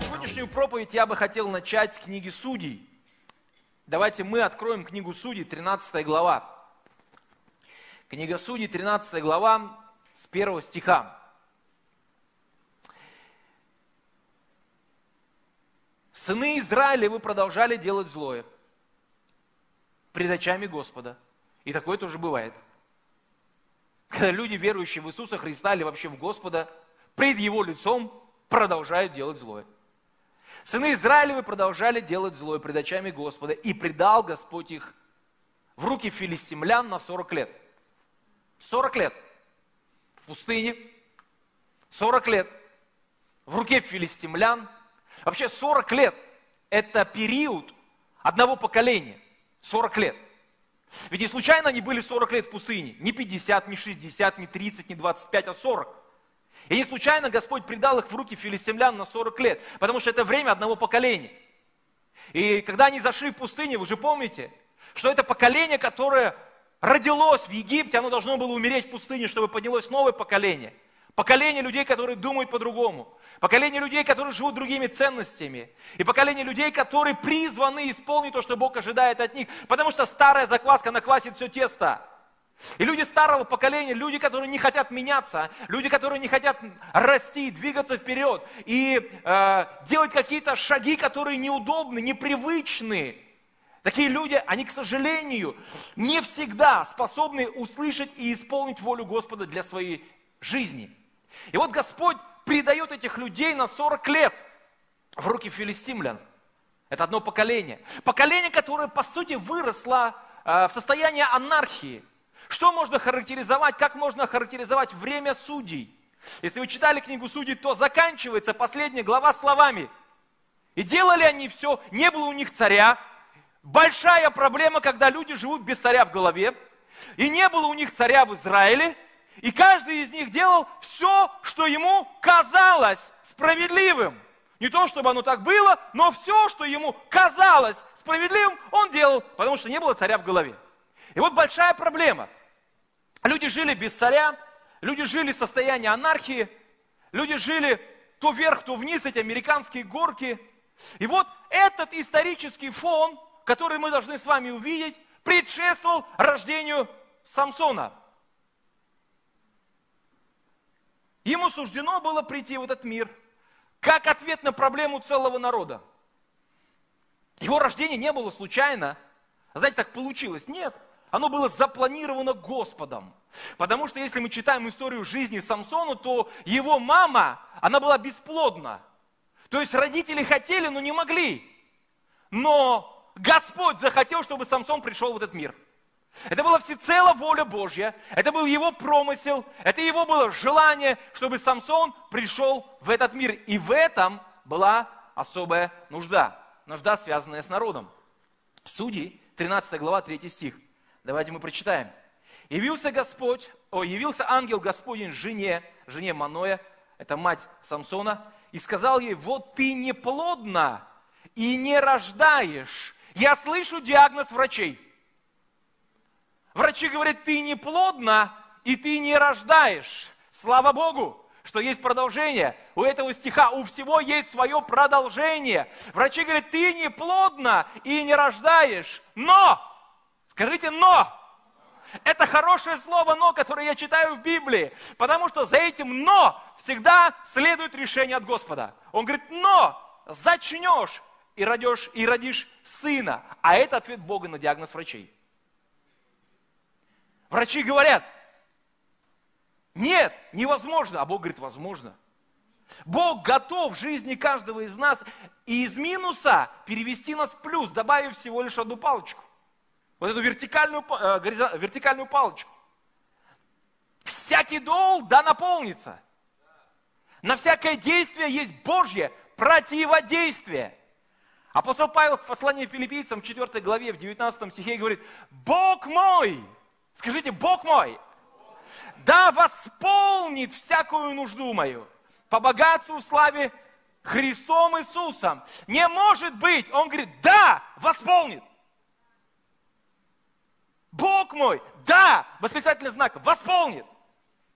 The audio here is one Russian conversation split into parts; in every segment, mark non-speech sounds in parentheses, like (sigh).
Сегодняшнюю проповедь я бы хотел начать с книги Судей. Давайте мы откроем книгу Судей, 13 глава. Книга Судей, 13 глава, с 1 стиха. Сыны Израиля, вы продолжали делать злое пред очами Господа. И такое тоже бывает. Когда люди, верующие в Иисуса Христа или вообще в Господа, пред Его лицом продолжают делать злое. Сыны Израилевы продолжали делать злое пред очами Господа, и предал Господь их в руки филистимлян на 40 лет. 40 лет в пустыне, 40 лет в руке филистимлян. Вообще 40 лет – это период одного поколения. 40 лет. Ведь не случайно они были 40 лет в пустыне. Не 50, не 60, не 30, не 25, а 40. И не случайно Господь предал их в руки филистимлян на 40 лет, потому что это время одного поколения. И когда они зашли в пустыню, вы же помните, что это поколение, которое родилось в Египте, оно должно было умереть в пустыне, чтобы поднялось новое поколение. Поколение людей, которые думают по-другому. Поколение людей, которые живут другими ценностями. И поколение людей, которые призваны исполнить то, что Бог ожидает от них. Потому что старая закваска наквасит все тесто. И люди старого поколения, люди, которые не хотят меняться, люди, которые не хотят расти, двигаться вперед и э, делать какие-то шаги, которые неудобны, непривычны. Такие люди, они, к сожалению, не всегда способны услышать и исполнить волю Господа для своей жизни. И вот Господь предает этих людей на 40 лет в руки филистимлян. Это одно поколение. Поколение, которое, по сути, выросло э, в состоянии анархии – что можно характеризовать, как можно характеризовать время судей? Если вы читали книгу судей, то заканчивается последняя глава словами. И делали они все, не было у них царя. Большая проблема, когда люди живут без царя в голове. И не было у них царя в Израиле. И каждый из них делал все, что ему казалось справедливым. Не то, чтобы оно так было, но все, что ему казалось справедливым, он делал, потому что не было царя в голове. И вот большая проблема – Люди жили без царя, люди жили в состоянии анархии, люди жили то вверх, то вниз, эти американские горки. И вот этот исторический фон, который мы должны с вами увидеть, предшествовал рождению Самсона. Ему суждено было прийти в этот мир как ответ на проблему целого народа. Его рождение не было случайно. Знаете, так получилось. Нет. Оно было запланировано Господом. Потому что если мы читаем историю жизни Самсона, то его мама, она была бесплодна. То есть родители хотели, но не могли. Но Господь захотел, чтобы Самсон пришел в этот мир. Это была всецело воля Божья, это был его промысел, это его было желание, чтобы Самсон пришел в этот мир. И в этом была особая нужда, нужда, связанная с народом. Судьи, 13 глава, 3 стих. Давайте мы прочитаем. Явился Господь, о, явился ангел Господень жене, жене Маноя, это мать Самсона, и сказал ей, вот ты неплодна и не рождаешь. Я слышу диагноз врачей. Врачи говорят, ты неплодна и ты не рождаешь. Слава Богу, что есть продолжение. У этого стиха, у всего есть свое продолжение. Врачи говорят, ты неплодна и не рождаешь, но Скажите «но». Это хорошее слово «но», которое я читаю в Библии, потому что за этим «но» всегда следует решение от Господа. Он говорит, но зачнешь и родишь, и родишь сына. А это ответ Бога на диагноз врачей. Врачи говорят, нет, невозможно. А Бог говорит, возможно. Бог готов в жизни каждого из нас и из минуса перевести нас в плюс, добавив всего лишь одну палочку. Вот эту вертикальную, э, вертикальную палочку. Всякий дол да наполнится. На всякое действие есть Божье противодействие. Апостол Павел в послании филиппийцам в 4 главе, в 19 стихе говорит, Бог мой, скажите, Бог мой, да восполнит всякую нужду мою по богатству, славе Христом Иисусом. Не может быть. Он говорит, да, восполнит. Бог мой, да, восклицательный знак, восполнит.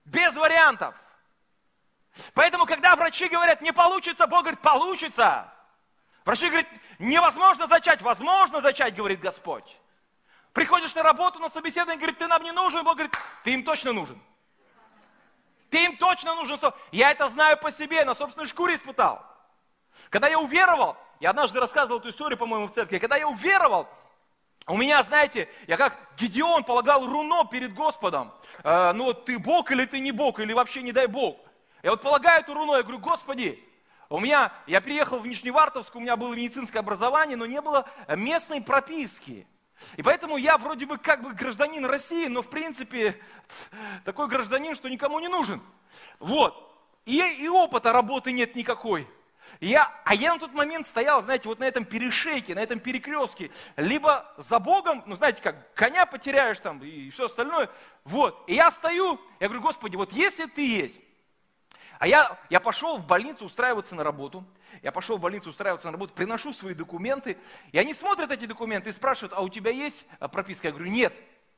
Без вариантов. Поэтому, когда врачи говорят, не получится, Бог говорит, получится. Врачи говорят, невозможно зачать, возможно зачать, говорит Господь. Приходишь на работу, на собеседование, говорит, ты нам не нужен, Бог говорит, ты им точно нужен. Ты им точно нужен. Я это знаю по себе, на собственной шкуре испытал. Когда я уверовал, я однажды рассказывал эту историю, по-моему, в церкви, когда я уверовал, у меня, знаете, я как Гедеон полагал руно перед Господом. Э, ну, ты Бог или ты не Бог, или вообще не дай Бог. Я вот полагаю эту руно, я говорю, Господи, у меня, я приехал в Нижневартовск, у меня было медицинское образование, но не было местной прописки. И поэтому я вроде бы как бы гражданин России, но в принципе такой гражданин, что никому не нужен. Вот. И, и опыта работы нет никакой. я, а я на тот момент стоял, знаете, вот на этом перешейке, на этом перекрестке. Либо за Богом, ну знаете как, коня потеряешь там и все остальное. Вот. И я стою, я говорю, Господи, вот если ты есть, а я, я пошел в больницу устраиваться на работу. Я пошел в больницу устраиваться на работу, приношу свои документы. И они смотрят эти документы и спрашивают, а у тебя есть а, прописка? Я говорю, нет.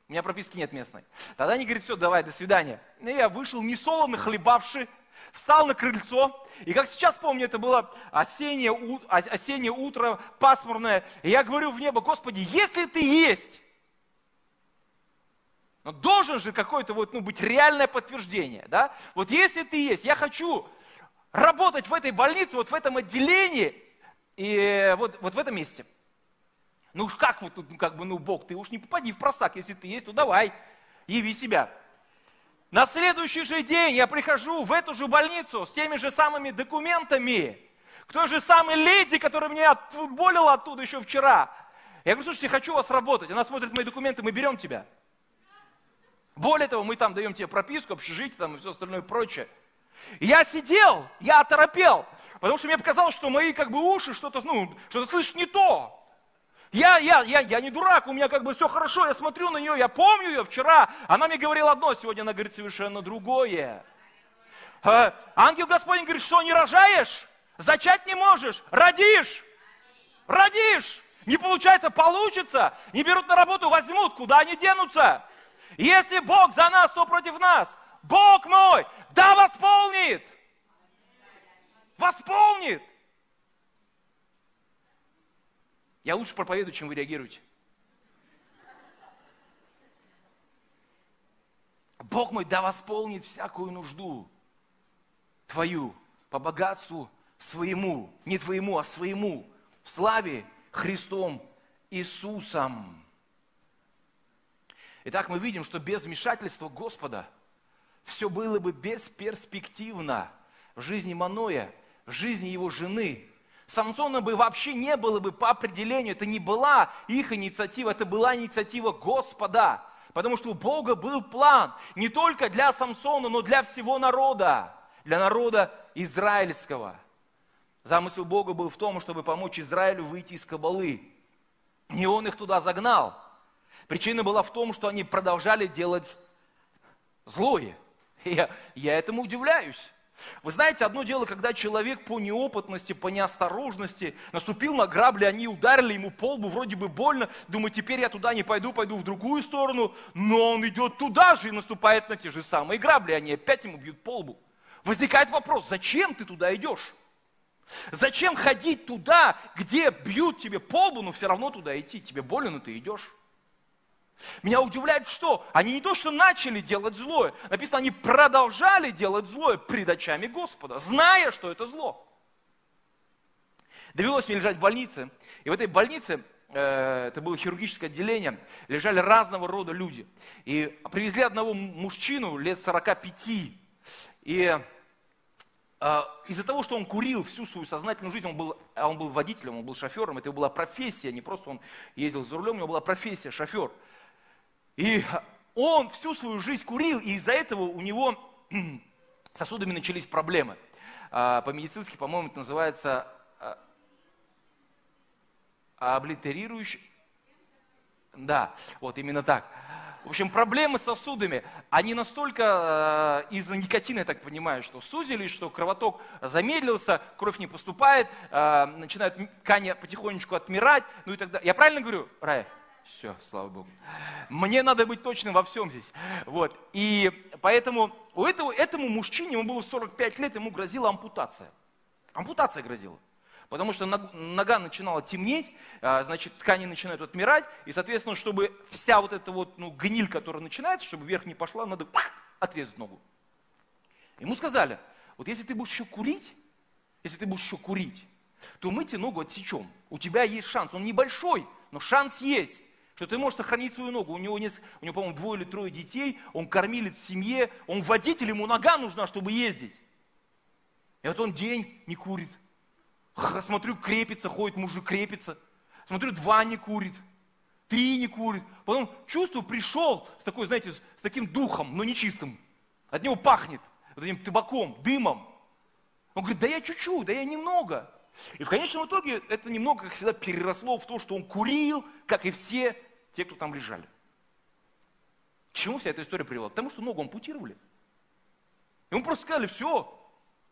У меня прописки нет местной. Тогда они говорят, все, давай, до свидания. И я вышел, не солоно хлебавший, встал на крыльцо. И как сейчас помню, это было осеннее, осеннее утро, пасмурное. И я говорю в небо, Господи, если ты есть, но должен же какое-то вот, ну, быть реальное подтверждение, да? Вот если ты есть, я хочу работать в этой больнице, вот в этом отделении, и вот, вот в этом месте. Ну уж как вот ну, как бы, ну, Бог, ты уж не попади в просак, если ты есть, то давай, яви себя. На следующий же день я прихожу в эту же больницу с теми же самыми документами, к той же самой леди, которая меня отфутболила оттуда еще вчера. Я говорю, слушайте, хочу у вас работать. Она смотрит мои документы, мы берем тебя. Более того, мы там даем тебе прописку, общежитие там и все остальное прочее. Я сидел, я оторопел, потому что мне показалось, что мои как бы уши что-то, ну, что-то слышат не то. Я, я, я, я не дурак, у меня как бы все хорошо, я смотрю на нее, я помню ее вчера, она мне говорила одно, сегодня она говорит совершенно другое. А, ангел Господень говорит, что не рожаешь, зачать не можешь, родишь, родишь. Не получается, получится, не берут на работу, возьмут, куда они денутся? Если Бог за нас, то против нас. Бог мой, да восполнит. Восполнит. Я лучше проповедую, чем вы реагируете. Бог мой, да восполнит всякую нужду твою по богатству своему, не твоему, а своему, в славе Христом Иисусом. Итак, мы видим, что без вмешательства Господа все было бы бесперспективно в жизни Маноя, в жизни его жены. Самсона бы вообще не было бы по определению, это не была их инициатива, это была инициатива Господа. Потому что у Бога был план не только для Самсона, но для всего народа, для народа израильского. Замысел Бога был в том, чтобы помочь Израилю выйти из кабалы. Не он их туда загнал, Причина была в том, что они продолжали делать злое. (laughs) Я, я этому удивляюсь. Вы знаете, одно дело, когда человек по неопытности, по неосторожности наступил на грабли, они ударили ему по лбу, вроде бы больно, думаю, теперь я туда не пойду, пойду в другую сторону, но он идет туда же и наступает на те же самые грабли, они опять ему бьют по лбу. Возникает вопрос, зачем ты туда идешь? Зачем ходить туда, где бьют тебе по лбу, но все равно туда идти, тебе больно, но ты идешь? Меня удивляет, что они не то, что начали делать злое, написано, они продолжали делать злое пред очами Господа, зная, что это зло. Довелось мне лежать в больнице, и в этой больнице, э, это было хирургическое отделение, лежали разного рода люди. И привезли одного мужчину лет 45, и э, из-за того, что он курил всю свою сознательную жизнь, он был, он был водителем, он был шофером, это была профессия, не просто он ездил за рулем, у него была профессия шофер – и он всю свою жизнь курил, и из-за этого у него (clears throat) сосудами начались проблемы. А, по-медицински, по-моему, это называется а, облитерирующий. Да, вот именно так. В общем, проблемы с сосудами, они настолько э, из-за никотина, я так понимаю, что сузились, что кровоток замедлился, кровь не поступает, э, начинают ткани потихонечку отмирать, ну и далее. Я правильно говорю, Рая? Все, слава Богу. Мне надо быть точным во всем здесь. Вот. И поэтому у этого, этому мужчине, ему было 45 лет, ему грозила ампутация. Ампутация грозила. Потому что нога начинала темнеть, а, значит, ткани начинают отмирать, и, соответственно, чтобы вся вот эта вот ну, гниль, которая начинается, чтобы вверх не пошла, надо отрезать ногу. Ему сказали, вот если ты будешь еще курить, если ты будешь еще курить, то мы тебе ногу отсечем. У тебя есть шанс, он небольшой, но шанс есть, что ты можешь сохранить свою ногу. У него, нет, у него по-моему, двое или трое детей, он кормилец в семье, он водитель, ему нога нужна, чтобы ездить. И вот он день не курит, Смотрю, крепится, ходит мужик, крепится. Смотрю, два не курит, три не курит. Потом чувствую, пришел с такой, знаете, с таким духом, но нечистым. От него пахнет вот этим табаком, дымом. Он говорит, да я чуть-чуть, да я немного. И в конечном итоге это немного, как всегда, переросло в то, что он курил, как и все те, кто там лежали. К чему вся эта история привела? К тому, что ногу ампутировали. Ему просто сказали, все,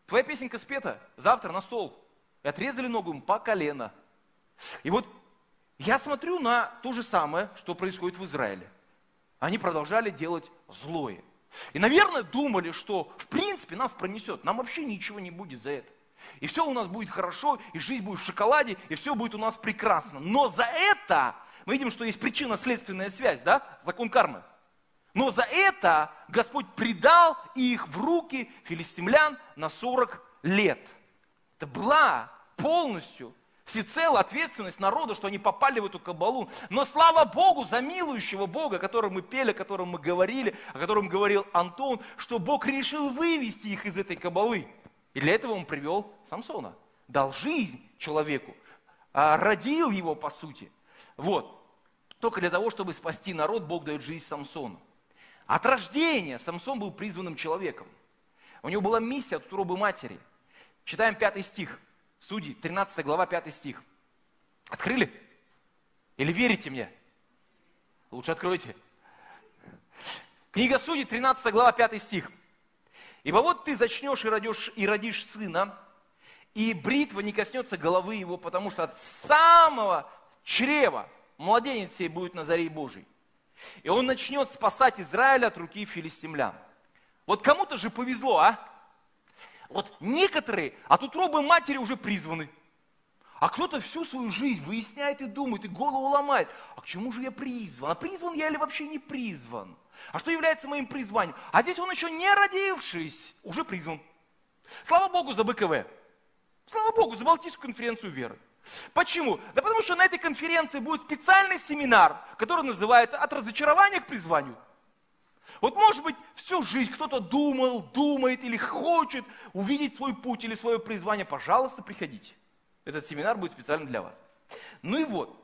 твоя песенка спета, завтра на стол. И отрезали ногу ему по колено. И вот я смотрю на то же самое, что происходит в Израиле. Они продолжали делать злое. И, наверное, думали, что в принципе нас пронесет. Нам вообще ничего не будет за это. И все у нас будет хорошо, и жизнь будет в шоколаде, и все будет у нас прекрасно. Но за это, мы видим, что есть причинно-следственная связь, да, закон кармы. Но за это Господь предал их в руки филистимлян на 40 лет. Это была полностью, всецело ответственность народа, что они попали в эту кабалу. Но слава Богу за милующего Бога, о котором мы пели, о котором мы говорили, о котором говорил Антон, что Бог решил вывести их из этой кабалы. И для этого он привел Самсона. Дал жизнь человеку, а родил его по сути. Вот. Только для того, чтобы спасти народ, Бог дает жизнь Самсону. От рождения Самсон был призванным человеком. У него была миссия от утробы матери. Читаем пятый стих. Судьи, 13 глава, 5 стих. Открыли? Или верите мне? Лучше откройте. Книга Судей, 13 глава, 5 стих. «Ибо вот ты зачнешь и родишь, и родишь сына, и бритва не коснется головы его, потому что от самого чрева младенец сей будет на заре Божий. И он начнет спасать Израиля от руки филистимлян». Вот кому-то же повезло, а? Вот некоторые от утробы матери уже призваны. А кто-то всю свою жизнь выясняет и думает, и голову ломает. А к чему же я призван? А призван я или вообще не призван? А что является моим призванием? А здесь он еще не родившись, уже призван. Слава Богу за БКВ. Слава Богу за Балтийскую конференцию веры. Почему? Да потому что на этой конференции будет специальный семинар, который называется «От разочарования к призванию». Вот может быть всю жизнь кто-то думал, думает или хочет увидеть свой путь или свое призвание. Пожалуйста, приходите. Этот семинар будет специально для вас. Ну и вот,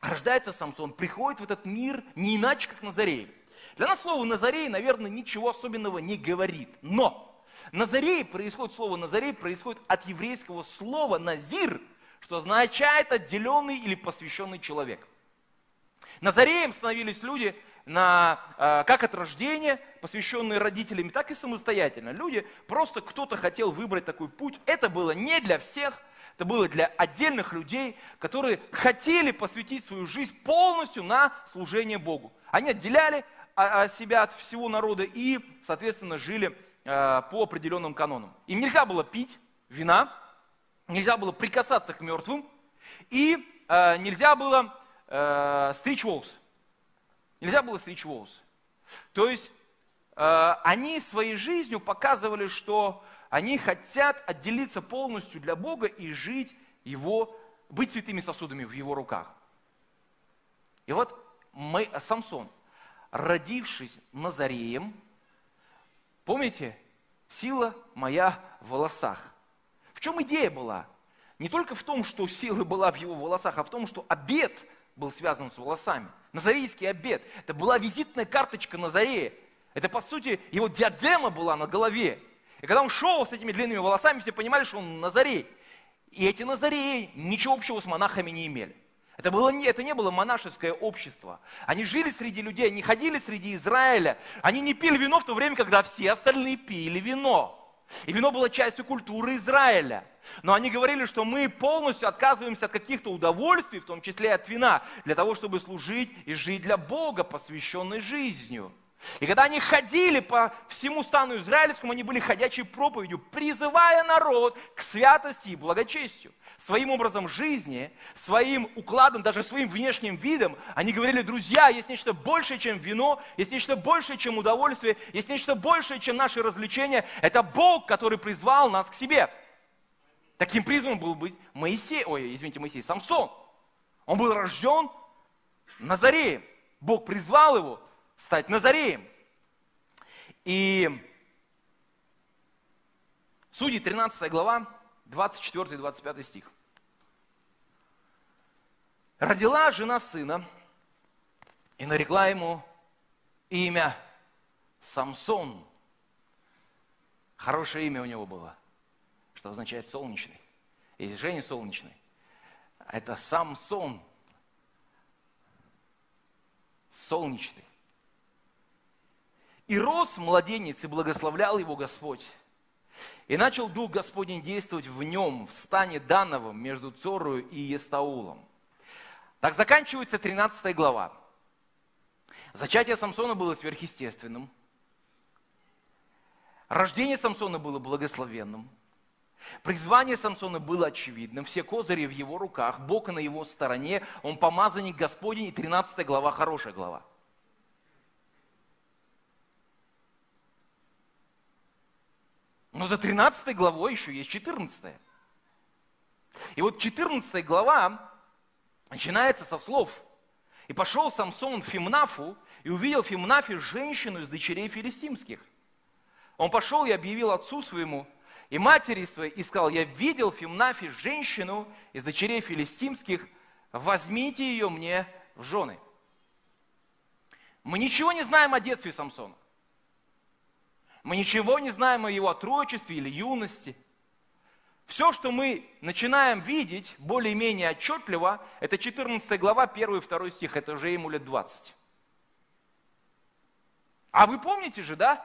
рождается Самсон, приходит в этот мир не иначе, как Назарей. Для нас слово Назарей, наверное, ничего особенного не говорит. Но Назарей происходит, слово Назарей происходит от еврейского слова Назир, что означает отделенный или посвященный человек. Назареем становились люди, на, э, как от рождения, посвященные родителями, так и самостоятельно. Люди, просто кто-то хотел выбрать такой путь. Это было не для всех, это было для отдельных людей, которые хотели посвятить свою жизнь полностью на служение Богу. Они отделяли а, а, себя от всего народа и, соответственно, жили э, по определенным канонам. Им нельзя было пить вина, нельзя было прикасаться к мертвым, и э, нельзя было стричь волосы. Нельзя было стричь волосы. То есть э, они своей жизнью показывали, что они хотят отделиться полностью для Бога и жить Его, быть святыми сосудами в Его руках. И вот мы, Самсон, родившись Назареем, помните, сила моя в волосах. В чем идея была? Не только в том, что сила была в его волосах, а в том, что обед был связан с волосами. Назарейский обед. Это была визитная карточка Назарея. Это, по сути, его диадема была на голове. И когда он шел с этими длинными волосами, все понимали, что он Назарей. И эти Назареи ничего общего с монахами не имели. Это, было это не было монашеское общество. Они жили среди людей, они ходили среди Израиля. Они не пили вино в то время, когда все остальные пили вино. И вино было частью культуры Израиля. Но они говорили, что мы полностью отказываемся от каких-то удовольствий, в том числе и от вина, для того, чтобы служить и жить для Бога, посвященной жизнью. И когда они ходили по всему стану израильскому, они были ходячей проповедью, призывая народ к святости и благочестию. Своим образом жизни, своим укладом, даже своим внешним видом, они говорили, друзья, есть нечто большее, чем вино, есть нечто большее, чем удовольствие, есть нечто большее, чем наши развлечения. Это Бог, который призвал нас к себе. Таким призван был быть Моисей, ой, извините, Моисей, Самсон. Он был рожден Назареем. Бог призвал его стать Назареем. И Судьи 13 глава, 24-25 стих. Родила жена сына и нарекла ему имя Самсон. Хорошее имя у него было, что означает солнечный. И Женя солнечный. Это Самсон. Солнечный. И рос младенец, и благословлял его Господь. И начал Дух Господень действовать в нем, в стане Дановом, между Цорою и Естаулом. Так заканчивается 13 глава. Зачатие Самсона было сверхъестественным. Рождение Самсона было благословенным. Призвание Самсона было очевидным. Все козыри в его руках, Бог на его стороне. Он помазанник Господень. И 13 глава хорошая глава. Но за 13 главой еще есть 14. И вот 14 глава начинается со слов. «И пошел Самсон в Фимнафу, и увидел в Фимнафе женщину из дочерей филистимских. Он пошел и объявил отцу своему, и матери своей, и сказал, я видел в Фимнафе женщину из дочерей филистимских, возьмите ее мне в жены. Мы ничего не знаем о детстве Самсона. Мы ничего не знаем о его отрочестве или юности. Все, что мы начинаем видеть более-менее отчетливо, это 14 глава, 1 и 2 стих, это уже ему лет 20. А вы помните же, да?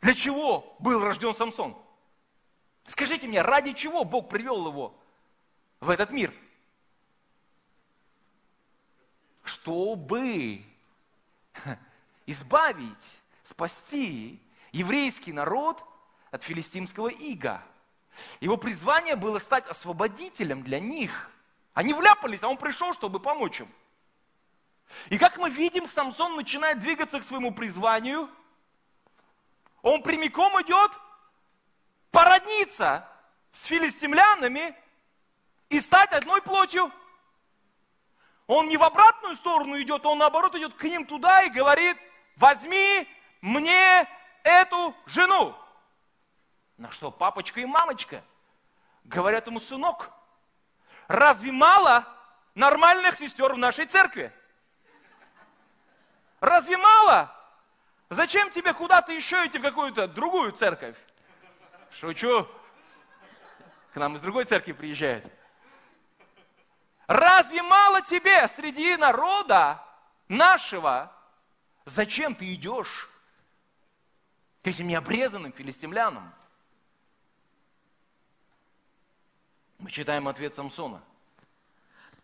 Для чего был рожден Самсон? Скажите мне, ради чего Бог привел его в этот мир? Чтобы (laughs) избавить, спасти еврейский народ от филистимского ига. Его призвание было стать освободителем для них. Они вляпались, а он пришел, чтобы помочь им. И как мы видим, Самсон начинает двигаться к своему призванию. Он прямиком идет породниться с филистимлянами и стать одной плотью. Он не в обратную сторону идет, он наоборот идет к ним туда и говорит, возьми мне эту жену. На что папочка и мамочка говорят ему, сынок, разве мало нормальных сестер в нашей церкви? Разве мало? Зачем тебе куда-то еще идти в какую-то другую церковь? Шучу. К нам из другой церкви приезжают. Разве мало тебе среди народа нашего? Зачем ты идешь к этим необрезанным филистимлянам. Мы читаем ответ Самсона.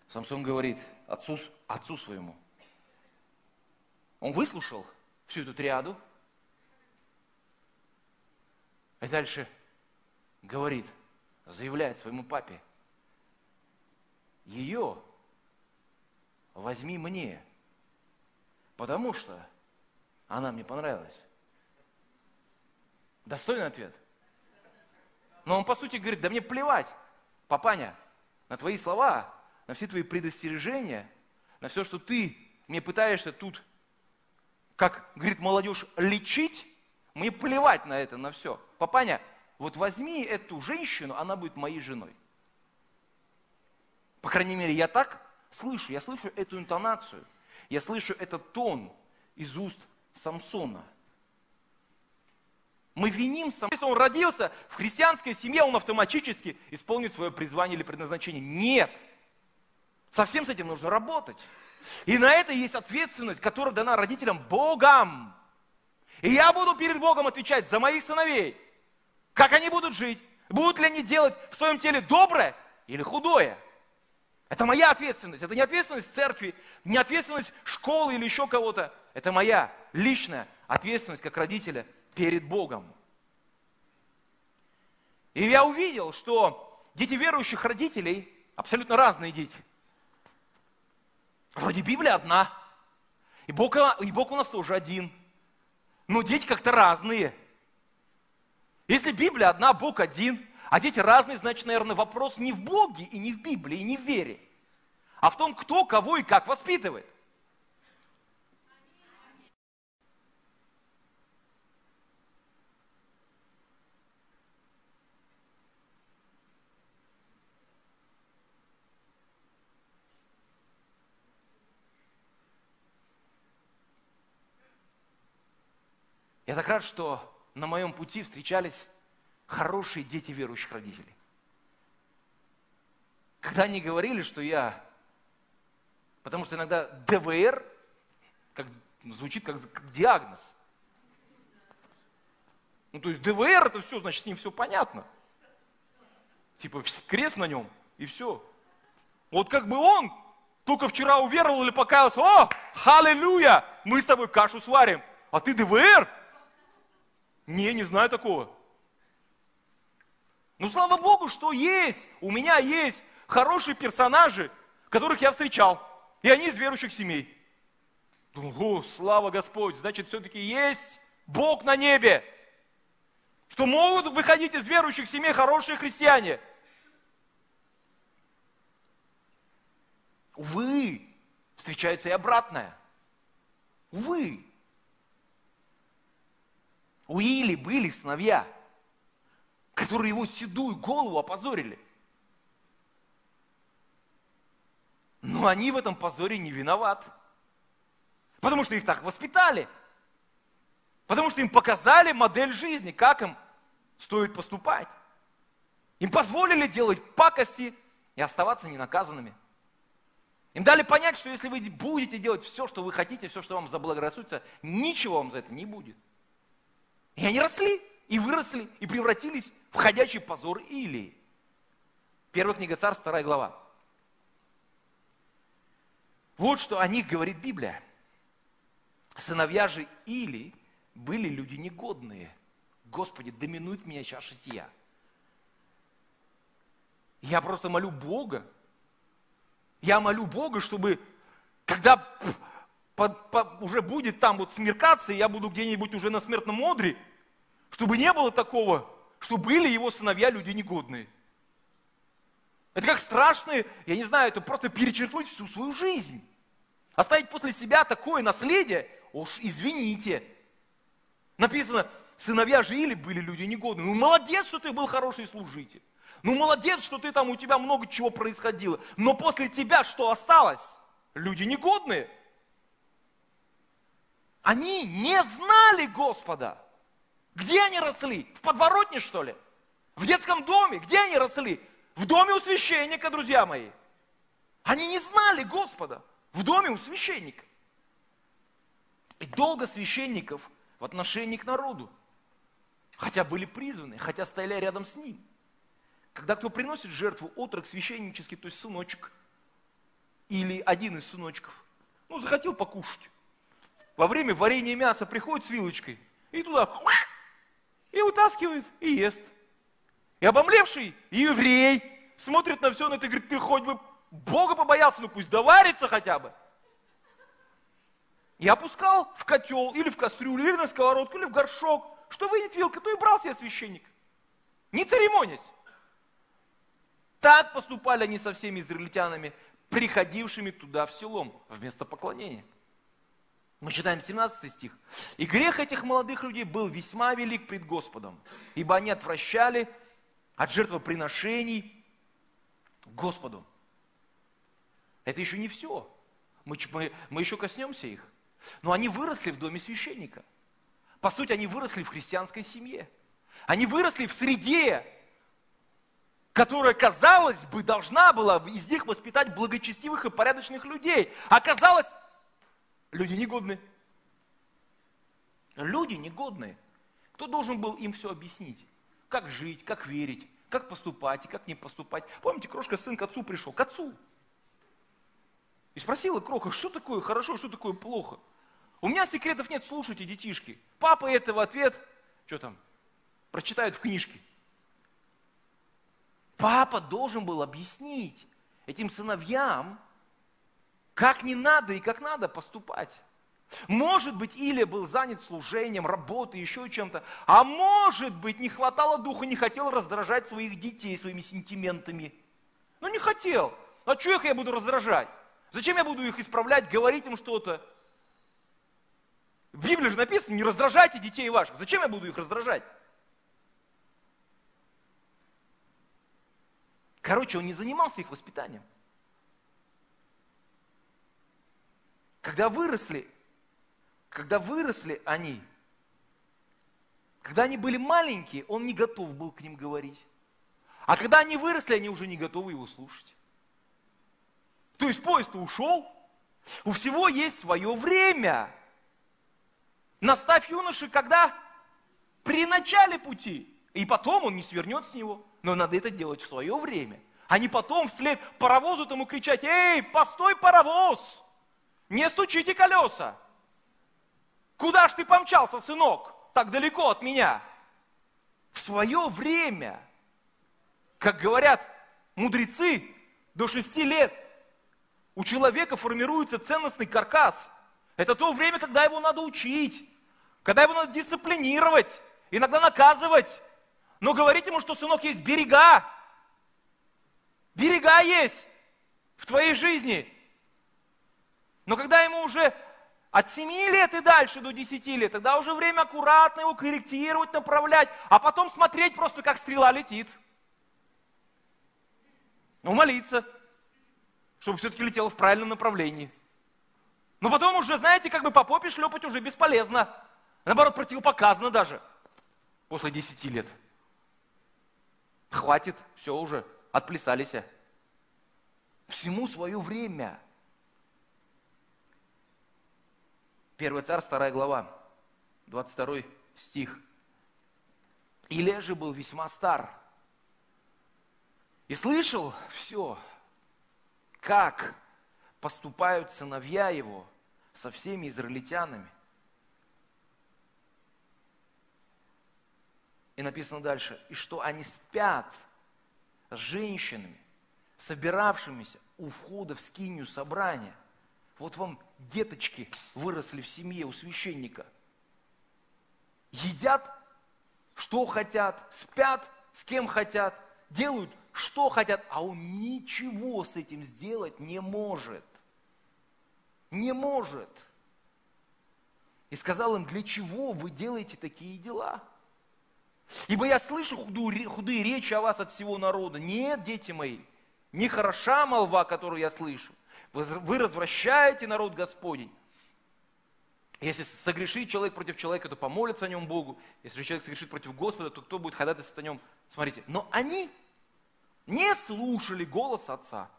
Самсон говорит отцу, отцу своему. Он выслушал всю эту триаду. И дальше говорит, заявляет своему папе, ее возьми мне, потому что она мне понравилась. Достойный ответ. Но он по сути говорит, да мне плевать, папаня, на твои слова, на все твои предостережения, на все, что ты мне пытаешься тут, как говорит молодежь, лечить, мне плевать на это, на все. Папаня, вот возьми эту женщину, она будет моей женой. По крайней мере, я так слышу, я слышу эту интонацию, я слышу этот тон из уст Самсона – мы виним сам. Если он родился в христианской семье, он автоматически исполнит свое призвание или предназначение. Нет. Со всем с этим нужно работать. И на это есть ответственность, которая дана родителям Богом. И я буду перед Богом отвечать за моих сыновей. Как они будут жить? Будут ли они делать в своем теле доброе или худое? Это моя ответственность. Это не ответственность церкви, не ответственность школы или еще кого-то. Это моя личная ответственность как родителя перед Богом. И я увидел, что дети верующих родителей, абсолютно разные дети. Вроде Библия одна, и Бог, и Бог у нас тоже один. Но дети как-то разные. Если Библия одна, Бог один, а дети разные, значит, наверное, вопрос не в Боге и не в Библии, и не в вере, а в том, кто, кого и как воспитывает. Я так рад, что на моем пути встречались хорошие дети верующих родителей. Когда они говорили, что я... Потому что иногда ДВР как, звучит как, диагноз. Ну, то есть ДВР это все, значит, с ним все понятно. Типа крест на нем, и все. Вот как бы он только вчера уверовал или покаялся, о, халилюя, мы с тобой кашу сварим, а ты ДВР? Не, не знаю такого. Ну, слава Богу, что есть. У меня есть хорошие персонажи, которых я встречал. И они из верующих семей. Думаю, о, слава Господь, значит, все-таки есть Бог на небе. Что могут выходить из верующих семей хорошие христиане. Увы, встречается и обратное. Увы. У Или были сыновья – которые его седую голову опозорили. Но они в этом позоре не виноваты. Потому что их так воспитали. Потому что им показали модель жизни, как им стоит поступать. Им позволили делать пакости и оставаться ненаказанными. Им дали понять, что если вы будете делать все, что вы хотите, все, что вам заблагорассудится, ничего вам за это не будет. И они росли и выросли, и превратились в ходячий позор Илии. Первая книга Царств, вторая глава. Вот что о них говорит Библия. Сыновья же Или были люди негодные. Господи, доминует меня чаша сия. Я просто молю Бога. Я молю Бога, чтобы, когда под, под, уже будет там вот смеркаться, и я буду где-нибудь уже на смертном одре, чтобы не было такого, что были его сыновья люди негодные. Это как страшно, я не знаю, это просто перечеркнуть всю свою жизнь. Оставить после себя такое наследие, уж извините. Написано, сыновья жили, были люди негодные. Ну, молодец, что ты был хороший служитель. Ну, молодец, что ты там, у тебя много чего происходило. Но после тебя что осталось? Люди негодные. Они не знали Господа. Где они росли? В подворотне, что ли? В детском доме? Где они росли? В доме у священника, друзья мои. Они не знали Господа. В доме у священника. И долго священников в отношении к народу. Хотя были призваны, хотя стояли рядом с ним. Когда кто приносит жертву, отрок священнический, то есть сыночек, или один из сыночков, ну, захотел покушать. Во время варенья мяса приходит с вилочкой и туда и вытаскивает, и ест. И обомлевший еврей смотрит на все на это и говорит, ты хоть бы Бога побоялся, ну пусть доварится хотя бы. И опускал в котел, или в кастрюлю, или на сковородку, или в горшок. Что выйдет вилка, то и брал себе священник. Не церемонясь. Так поступали они со всеми израильтянами, приходившими туда в селом, вместо поклонения. Мы читаем 17 стих. «И грех этих молодых людей был весьма велик пред Господом, ибо они отвращали от жертвоприношений Господу». Это еще не все. Мы, мы, мы еще коснемся их. Но они выросли в доме священника. По сути, они выросли в христианской семье. Они выросли в среде которая, казалось бы, должна была из них воспитать благочестивых и порядочных людей. Оказалось, люди негодные. Люди негодные. Кто должен был им все объяснить? Как жить, как верить, как поступать и как не поступать. Помните, крошка сын к отцу пришел, к отцу. И спросила кроха, что такое хорошо, что такое плохо. У меня секретов нет, слушайте, детишки. Папа этого ответ, что там, прочитают в книжке. Папа должен был объяснить этим сыновьям, как не надо и как надо поступать. Может быть, Илия был занят служением, работой, еще чем-то. А может быть, не хватало духа, не хотел раздражать своих детей своими сентиментами. Ну, не хотел. А что их я буду раздражать? Зачем я буду их исправлять, говорить им что-то? В Библии же написано, не раздражайте детей ваших. Зачем я буду их раздражать? Короче, он не занимался их воспитанием. Когда выросли, когда выросли они, когда они были маленькие, он не готов был к ним говорить. А когда они выросли, они уже не готовы его слушать. То есть поезд ушел, у всего есть свое время. Наставь юноши, когда при начале пути, и потом он не свернет с него. Но надо это делать в свое время. А не потом вслед паровозу тому кричать, эй, постой, паровоз, не стучите колеса. Куда ж ты помчался, сынок, так далеко от меня? В свое время, как говорят мудрецы, до шести лет у человека формируется ценностный каркас. Это то время, когда его надо учить, когда его надо дисциплинировать, иногда наказывать, но говорить ему, что, сынок, есть берега. Берега есть в твоей жизни. Но когда ему уже от 7 лет и дальше до 10 лет, тогда уже время аккуратно его корректировать, направлять, а потом смотреть просто, как стрела летит. Ну, молиться, чтобы все-таки летело в правильном направлении. Но потом уже, знаете, как бы по попе шлепать уже бесполезно. Наоборот, противопоказано даже после 10 лет. Хватит, все уже, отплясались. Всему свое время. Первый царь, вторая глава, 22 стих. Илия же был весьма стар. И слышал все, как поступают сыновья его со всеми израильтянами. И написано дальше, и что они спят с женщинами, собиравшимися у входа в скинию собрания. Вот вам деточки выросли в семье у священника. Едят, что хотят, спят, с кем хотят, делают, что хотят, а он ничего с этим сделать не может. Не может. И сказал им, для чего вы делаете такие дела? Ибо я слышу худую, худые речи о вас от всего народа. Нет, дети мои, не хороша молва, которую я слышу. Вы, развращаете народ Господень. Если согрешит человек против человека, то помолится о нем Богу. Если же человек согрешит против Господа, то кто будет ходатайствовать о нем? Смотрите, но они не слушали голос Отца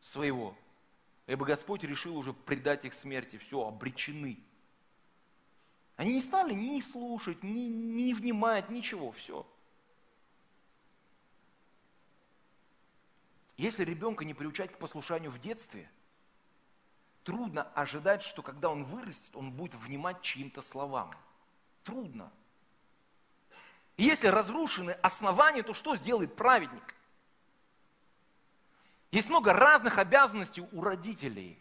своего, ибо Господь решил уже предать их смерти. Все, обречены. Они не стали ни слушать, ни, ни внимать, ничего, все. Если ребенка не приучать к послушанию в детстве, трудно ожидать, что когда он вырастет, он будет внимать чьим-то словам. Трудно. Если разрушены основания, то что сделает праведник? Есть много разных обязанностей у родителей.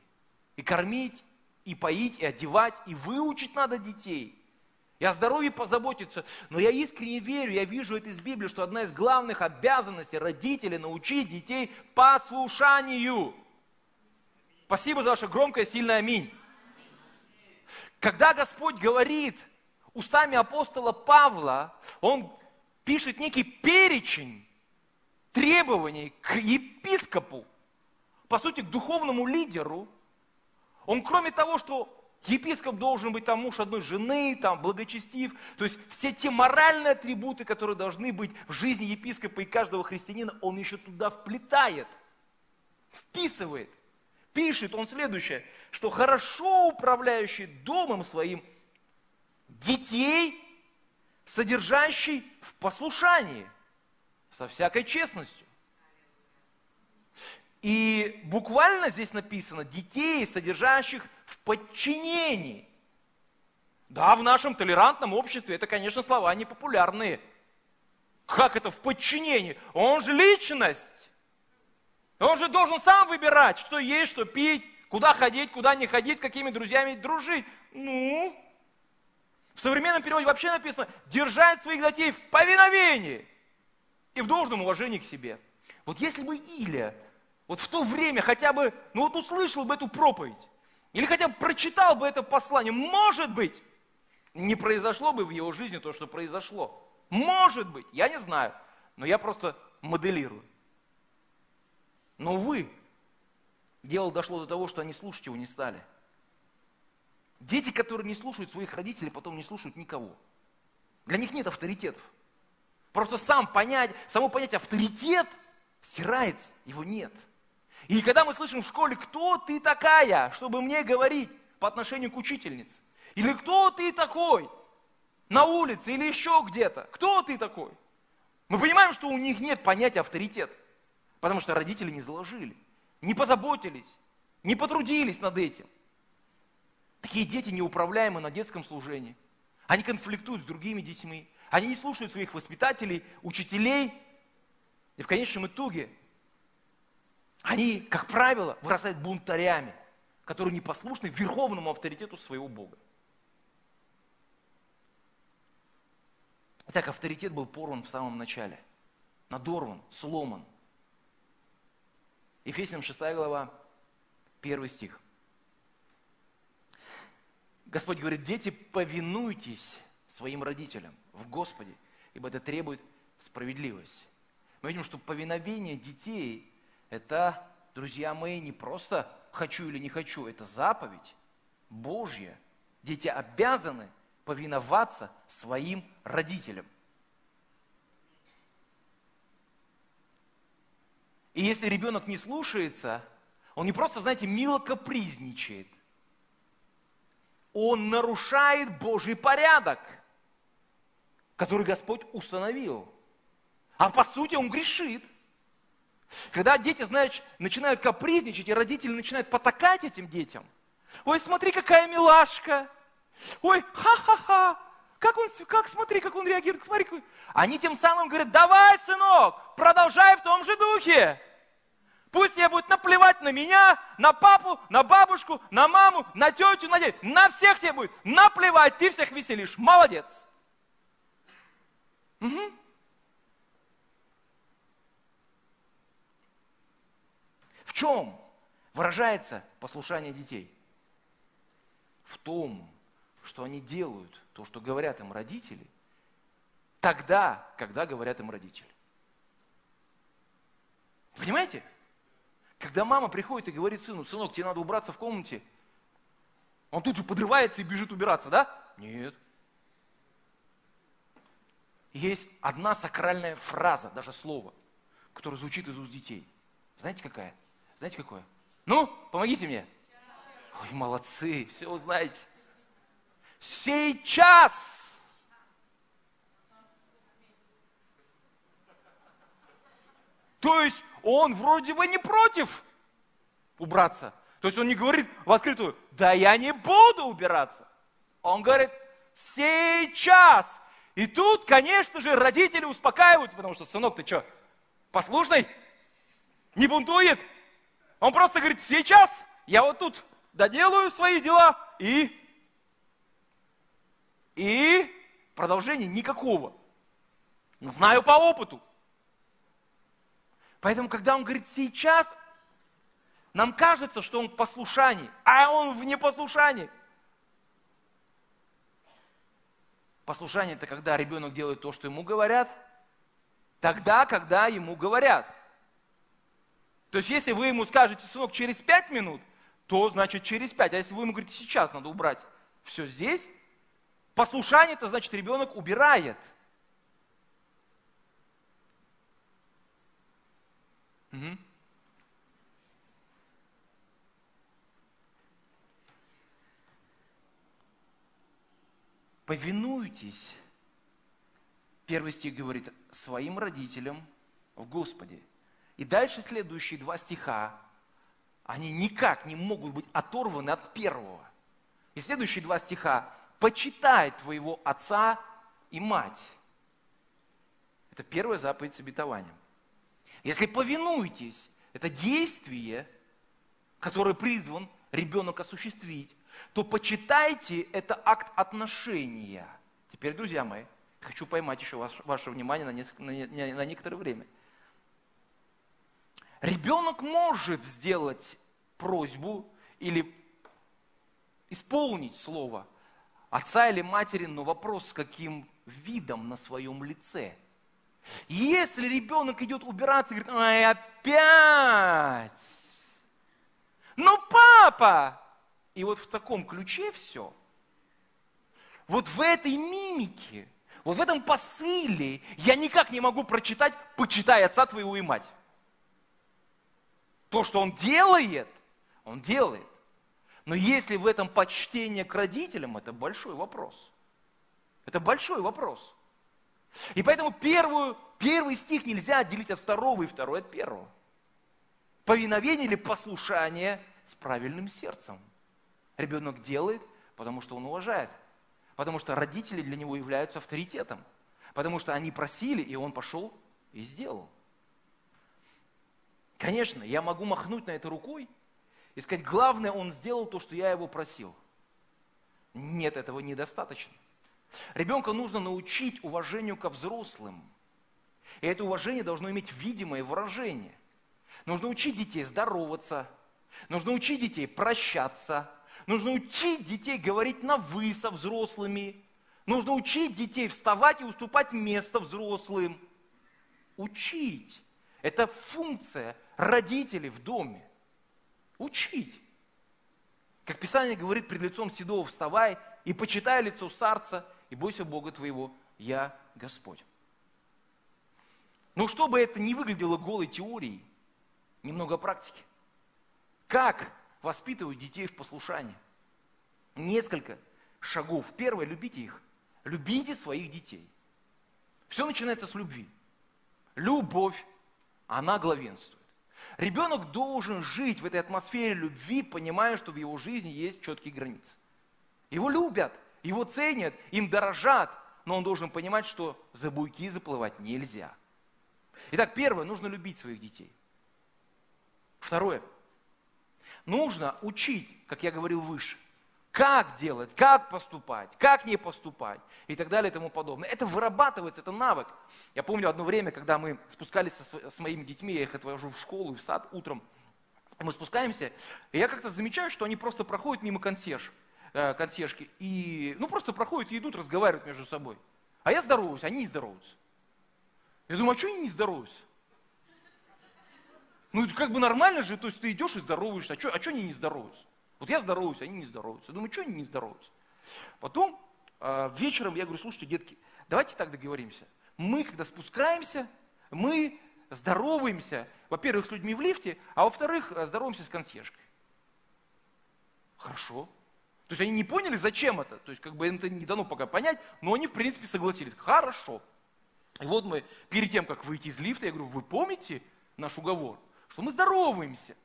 И кормить, и поить, и одевать, и выучить надо детей. И о здоровье позаботиться. Но я искренне верю, я вижу это из Библии, что одна из главных обязанностей родителей научить детей послушанию. Спасибо за ваше громкое, сильное аминь. Когда Господь говорит устами апостола Павла, он пишет некий перечень требований к епископу, по сути, к духовному лидеру, он кроме того, что Епископ должен быть там муж одной жены, там благочестив. То есть все те моральные атрибуты, которые должны быть в жизни епископа и каждого христианина, он еще туда вплетает, вписывает, пишет он следующее, что хорошо управляющий домом своим детей, содержащий в послушании, со всякой честностью. И буквально здесь написано детей, содержащих в подчинении. Да, в нашем толерантном обществе это, конечно, слова непопулярные. Как это в подчинении? Он же личность. Он же должен сам выбирать, что есть, что пить, куда ходить, куда не ходить, с какими друзьями дружить. Ну, в современном переводе вообще написано «держать своих детей в повиновении и в должном уважении к себе». Вот если бы Илия вот в то время хотя бы, ну вот услышал бы эту проповедь, или хотя бы прочитал бы это послание, может быть, не произошло бы в его жизни то, что произошло. Может быть, я не знаю, но я просто моделирую. Но, увы, дело дошло до того, что они слушать его не стали. Дети, которые не слушают своих родителей, потом не слушают никого. Для них нет авторитетов. Просто сам понять, само понять авторитет стирается, его нет. И когда мы слышим в школе, кто ты такая, чтобы мне говорить по отношению к учительнице? Или кто ты такой на улице или еще где-то? Кто ты такой? Мы понимаем, что у них нет понятия авторитет, потому что родители не заложили, не позаботились, не потрудились над этим. Такие дети неуправляемы на детском служении. Они конфликтуют с другими детьми. Они не слушают своих воспитателей, учителей. И в конечном итоге они, как правило, вырастают бунтарями, которые непослушны верховному авторитету своего Бога. Итак, авторитет был порван в самом начале, надорван, сломан. Ефесянам 6 глава, 1 стих. Господь говорит, дети, повинуйтесь своим родителям в Господе, ибо это требует справедливость. Мы видим, что повиновение детей это, друзья мои, не просто хочу или не хочу, это заповедь Божья. Дети обязаны повиноваться своим родителям. И если ребенок не слушается, он не просто, знаете, мило капризничает. Он нарушает Божий порядок, который Господь установил. А по сути он грешит. Когда дети, знаешь, начинают капризничать, и родители начинают потакать этим детям. Ой, смотри, какая милашка. Ой, ха-ха-ха. Как он, как, смотри, как он реагирует, смотри. Какой... Они тем самым говорят, давай, сынок, продолжай в том же духе. Пусть тебе будет наплевать на меня, на папу, на бабушку, на маму, на тетю, на дядю. На всех тебе будет наплевать, ты всех веселишь. Молодец. Угу. В чем выражается послушание детей? В том, что они делают то, что говорят им родители, тогда, когда говорят им родители. Понимаете? Когда мама приходит и говорит сыну, сынок, тебе надо убраться в комнате, он тут же подрывается и бежит убираться, да? Нет. Есть одна сакральная фраза, даже слово, которое звучит из уст детей. Знаете какая? Знаете какое? Ну, помогите мне. Ой, молодцы, все узнаете. Сейчас. То есть он вроде бы не против убраться. То есть он не говорит в открытую, да я не буду убираться. Он говорит, сейчас. И тут, конечно же, родители успокаиваются, потому что, сынок, ты что, послушный? Не бунтует? Он просто говорит, сейчас я вот тут доделаю свои дела и... И продолжения никакого. Знаю по опыту. Поэтому, когда он говорит сейчас, нам кажется, что он в послушании, а он в непослушании. Послушание – это когда ребенок делает то, что ему говорят, тогда, когда ему говорят – то есть, если вы ему скажете, сынок, через пять минут, то значит через пять. А если вы ему говорите, сейчас надо убрать все здесь, послушание, это значит ребенок убирает. Угу. Повинуйтесь, первый стих говорит, своим родителям в Господе. И дальше следующие два стиха, они никак не могут быть оторваны от первого. И следующие два стиха, почитай твоего отца и мать. Это первая заповедь с обетованием. Если повинуетесь, это действие, которое призван ребенок осуществить, то почитайте это акт отношения. Теперь, друзья мои, хочу поймать еще ваше, ваше внимание на, несколько, на, на некоторое время. Ребенок может сделать просьбу или исполнить слово отца или матери, но вопрос, с каким видом на своем лице. Если ребенок идет убираться и говорит, ай, опять, ну папа, и вот в таком ключе все, вот в этой мимике, вот в этом посыле я никак не могу прочитать «почитай отца твоего и мать». То, что он делает, он делает. Но если в этом почтение к родителям, это большой вопрос. Это большой вопрос. И поэтому первую, первый стих нельзя отделить от второго и второй от первого. Повиновение или послушание с правильным сердцем – Ребенок делает, потому что он уважает. Потому что родители для него являются авторитетом. Потому что они просили, и он пошел и сделал. Конечно, я могу махнуть на это рукой и сказать, главное, он сделал то, что я его просил. Нет, этого недостаточно. Ребенка нужно научить уважению ко взрослым. И это уважение должно иметь видимое выражение. Нужно учить детей здороваться, нужно учить детей прощаться, Нужно учить детей говорить на «вы» со взрослыми. Нужно учить детей вставать и уступать место взрослым. Учить. Это функция родителей в доме. Учить. Как Писание говорит, пред лицом седого вставай и почитай лицо старца, и бойся Бога твоего, я Господь. Но чтобы это не выглядело голой теорией, немного практики. Как воспитывают детей в послушании. Несколько шагов. Первое, любите их. Любите своих детей. Все начинается с любви. Любовь, она главенствует. Ребенок должен жить в этой атмосфере любви, понимая, что в его жизни есть четкие границы. Его любят, его ценят, им дорожат, но он должен понимать, что за буйки заплывать нельзя. Итак, первое, нужно любить своих детей. Второе, нужно учить, как я говорил выше, как делать, как поступать, как не поступать и так далее и тому подобное. Это вырабатывается, это навык. Я помню одно время, когда мы спускались со, с моими детьми, я их отвожу в школу и в сад утром, мы спускаемся, и я как-то замечаю, что они просто проходят мимо консьерж, э, консьержки, и ну просто проходят и идут, разговаривают между собой. А я здороваюсь, они не здороваются. Я думаю, а что они не здороваются? Ну, это как бы нормально же, то есть ты идешь и здороваешься, а что, а они не здороваются? Вот я здороваюсь, они не здороваются. Думаю, что они не здороваются? Потом э, вечером я говорю, слушайте, детки, давайте так договоримся. Мы, когда спускаемся, мы здороваемся, во-первых, с людьми в лифте, а во-вторых, здороваемся с консьержкой. Хорошо. То есть они не поняли, зачем это. То есть как бы это не дано пока понять, но они в принципе согласились. Хорошо. И вот мы перед тем, как выйти из лифта, я говорю, вы помните наш уговор? Что мы здороваемся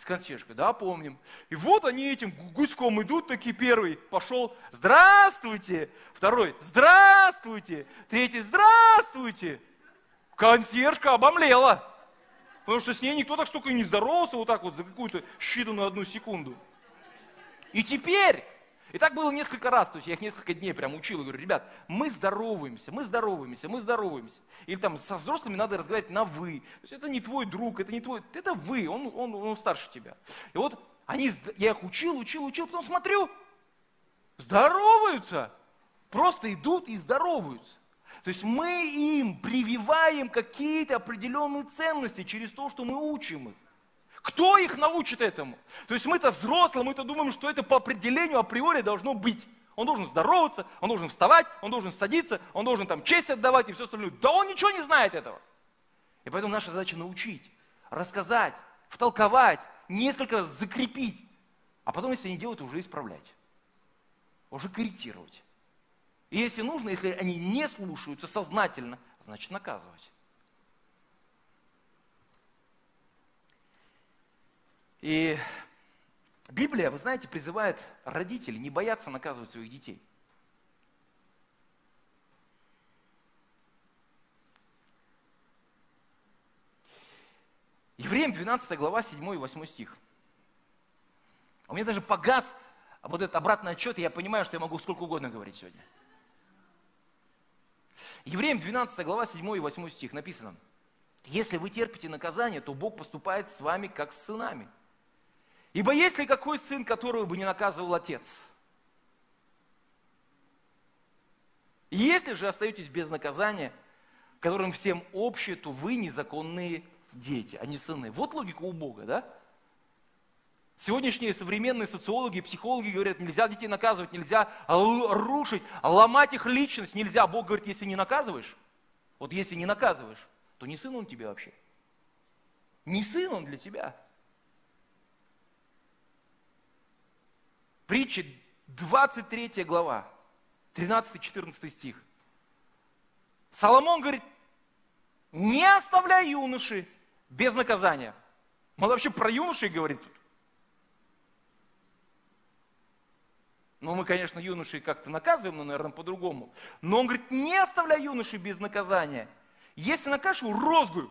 с консьержкой, да, помним. И вот они этим гуськом идут, такие первый пошел, здравствуйте, второй, здравствуйте, третий, здравствуйте. Консьержка обомлела, потому что с ней никто так столько не здоровался вот так вот за какую-то считанную одну секунду. И теперь и так было несколько раз, то есть я их несколько дней прям учил и говорю, ребят, мы здороваемся, мы здороваемся, мы здороваемся. Или там со взрослыми надо разговаривать на вы. То есть это не твой друг, это не твой, это вы, он, он, он старше тебя. И вот они, я их учил, учил, учил, потом смотрю, здороваются. Просто идут и здороваются. То есть мы им прививаем какие-то определенные ценности через то, что мы учим их. Кто их научит этому? То есть мы-то взрослые, мы-то думаем, что это по определению априори должно быть. Он должен здороваться, он должен вставать, он должен садиться, он должен там честь отдавать и все остальное. Да он ничего не знает этого. И поэтому наша задача научить, рассказать, втолковать, несколько раз закрепить. А потом, если они делают, уже исправлять. Уже корректировать. И если нужно, если они не слушаются сознательно, значит наказывать. И Библия, вы знаете, призывает родителей не бояться наказывать своих детей. Евреям 12 глава, 7 и 8 стих. У меня даже погас вот этот обратный отчет, и я понимаю, что я могу сколько угодно говорить сегодня. Евреям 12 глава, 7 и 8 стих написано. Если вы терпите наказание, то Бог поступает с вами, как с сынами – Ибо есть ли какой сын, которого бы не наказывал отец? Если же остаетесь без наказания, которым всем общее, то вы незаконные дети, а не сыны. Вот логика у Бога, да? Сегодняшние современные социологи, психологи говорят, нельзя детей наказывать, нельзя рушить, ломать их личность, нельзя. Бог говорит, если не наказываешь, вот если не наказываешь, то не сын он тебе вообще. Не сын он для тебя. Притча 23 глава, 13-14 стих. Соломон говорит, не оставляй юноши без наказания. Он вообще про юношей говорит тут. Ну, мы, конечно, юношей как-то наказываем, но, наверное, по-другому. Но он говорит, не оставляй юношей без наказания. Если накажешь его, розгую.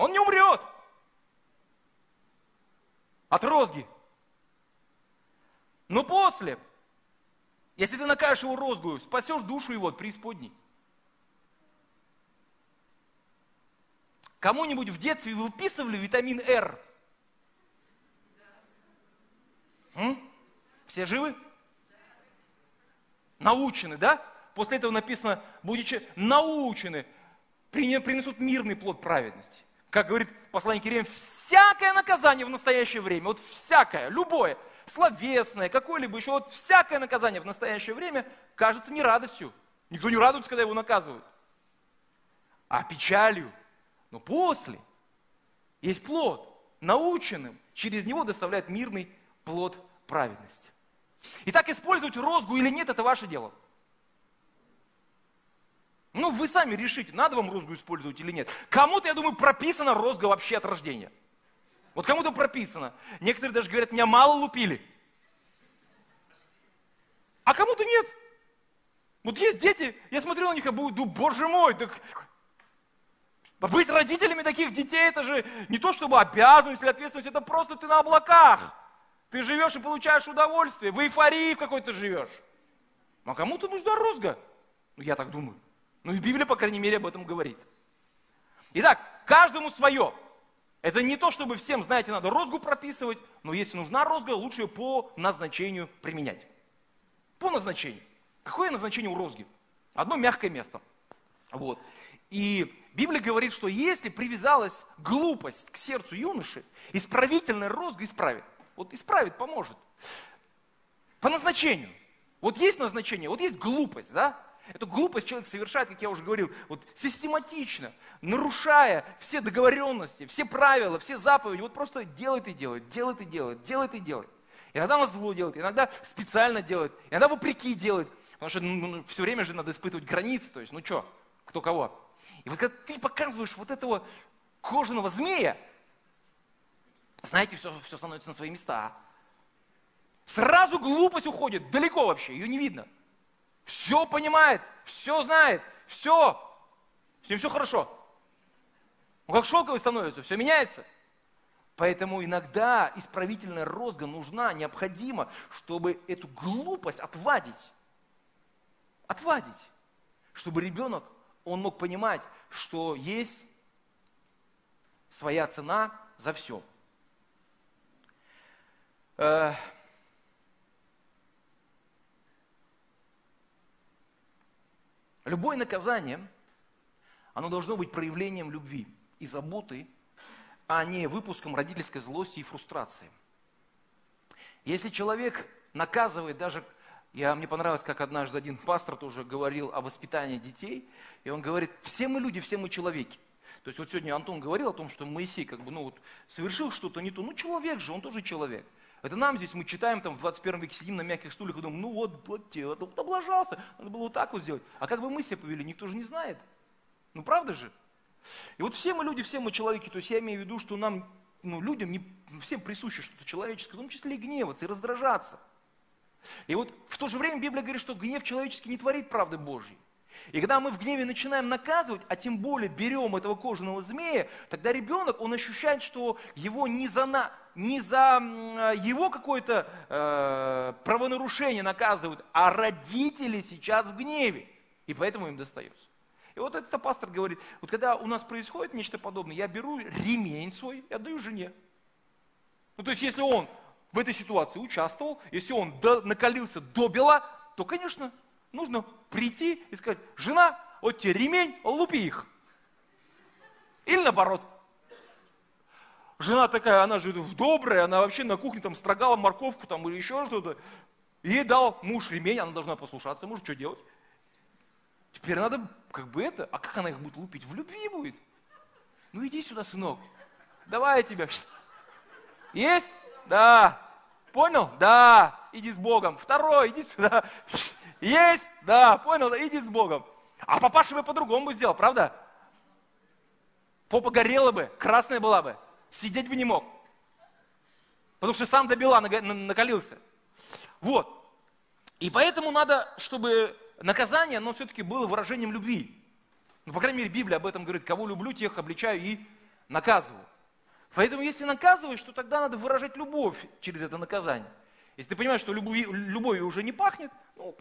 Он не от розги. Но после, если ты накажешь его розгую, спасешь душу его от преисподней. Кому-нибудь в детстве выписывали витамин R? М? Все живы? Научены, да? После этого написано, будучи научены, принесут мирный плод праведности как говорит посланник Иеремия, всякое наказание в настоящее время, вот всякое, любое, словесное, какое-либо еще, вот всякое наказание в настоящее время кажется не радостью. Никто не радуется, когда его наказывают, а печалью. Но после есть плод, наученным, через него доставляет мирный плод праведности. Итак, использовать розгу или нет, это ваше дело. Ну, вы сами решите, надо вам розгу использовать или нет. Кому-то, я думаю, прописана розга вообще от рождения. Вот кому-то прописано. Некоторые даже говорят, меня мало лупили. А кому-то нет. Вот есть дети, я смотрю на них и буду, боже мой, так быть родителями таких детей, это же не то чтобы обязанность или ответственность, это просто ты на облаках. Ты живешь и получаешь удовольствие, в эйфории в какой-то живешь. А кому-то нужна розга. Ну, я так думаю. Ну и Библия, по крайней мере, об этом говорит. Итак, каждому свое. Это не то, чтобы всем, знаете, надо розгу прописывать, но если нужна розга, лучше ее по назначению применять. По назначению. Какое назначение у розги? Одно мягкое место. Вот. И Библия говорит, что если привязалась глупость к сердцу юноши, исправительная розга исправит. Вот исправит, поможет. По назначению. Вот есть назначение, вот есть глупость, да? Эту глупость человек совершает, как я уже говорил, вот систематично, нарушая все договоренности, все правила, все заповеди. Вот просто делает и делает, делает и делает, делает и делает. Иногда на зло делает, иногда специально делает, иногда вопреки делает. Потому что ну, ну, все время же надо испытывать границы, то есть, ну что, кто кого. И вот когда ты показываешь вот этого кожаного змея, знаете, все, все становится на свои места. Сразу глупость уходит, далеко вообще, ее не видно все понимает, все знает, все, с ним все хорошо. Он как шелковый становится, все меняется. Поэтому иногда исправительная розга нужна, необходима, чтобы эту глупость отвадить. Отвадить. Чтобы ребенок, он мог понимать, что есть своя цена за все. Любое наказание оно должно быть проявлением любви и заботы, а не выпуском родительской злости и фрустрации. Если человек наказывает даже я, мне понравилось, как однажды один пастор тоже говорил о воспитании детей, и он говорит, все мы люди, все мы человеки. То есть вот сегодня Антон говорил о том, что Моисей как бы, ну вот, совершил что-то не то. Ну человек же, он тоже человек. Это нам здесь, мы читаем там в 21 веке, сидим на мягких стульях и думаем, ну вот, вот вот облажался, надо было вот так вот сделать. А как бы мы себя повели, никто же не знает. Ну правда же? И вот все мы люди, все мы человеки, то есть я имею в виду, что нам, ну людям, не, всем присуще что-то человеческое, в том числе и гневаться, и раздражаться. И вот в то же время Библия говорит, что гнев человеческий не творит правды Божьей. И когда мы в гневе начинаем наказывать, а тем более берем этого кожаного змея, тогда ребенок, он ощущает, что его не за, на, не за его какое-то э, правонарушение наказывают, а родители сейчас в гневе. И поэтому им достается. И вот этот пастор говорит, вот когда у нас происходит нечто подобное, я беру ремень свой и отдаю жене. Ну то есть если он в этой ситуации участвовал, если он до, накалился до бела, то, конечно, нужно прийти и сказать, жена, вот тебе ремень, лупи их. Или наоборот. Жена такая, она же добрая, она вообще на кухне там строгала морковку там или еще что-то. Ей дал муж ремень, она должна послушаться, муж что делать? Теперь надо как бы это, а как она их будет лупить? В любви будет. Ну иди сюда, сынок. Давай я тебя. Есть? Да. Понял? Да. Иди с Богом. Второй, иди сюда. Есть? Да. Понял? Иди с Богом. А папаша бы по-другому бы сделал, правда? Попа горела бы, красная была бы. Сидеть бы не мог. Потому что сам до бела накалился. Вот. И поэтому надо, чтобы наказание, оно все-таки было выражением любви. Ну, по крайней мере, Библия об этом говорит, кого люблю, тех обличаю и наказываю. Поэтому, если наказываешь, то тогда надо выражать любовь через это наказание. Если ты понимаешь, что любовью, любовью уже не пахнет, ну,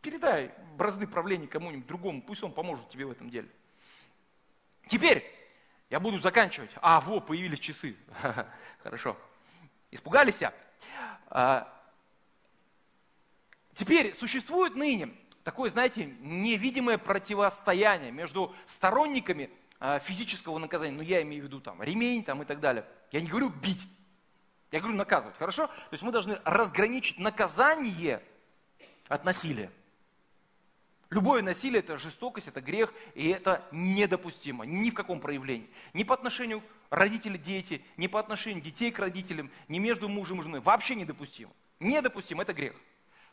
передай бразды правления кому-нибудь другому, пусть он поможет тебе в этом деле. Теперь я буду заканчивать. А, во, появились часы. (laughs) Хорошо. Испугались? А, теперь существует ныне такое, знаете, невидимое противостояние между сторонниками а, физического наказания, ну я имею в виду там ремень там и так далее. Я не говорю бить, я говорю наказывать, хорошо? То есть мы должны разграничить наказание от насилия. Любое насилие это жестокость, это грех, и это недопустимо ни в каком проявлении. Ни по отношению родителей дети, ни по отношению детей к родителям, ни между мужем и женой. Вообще недопустимо. Недопустимо, это грех.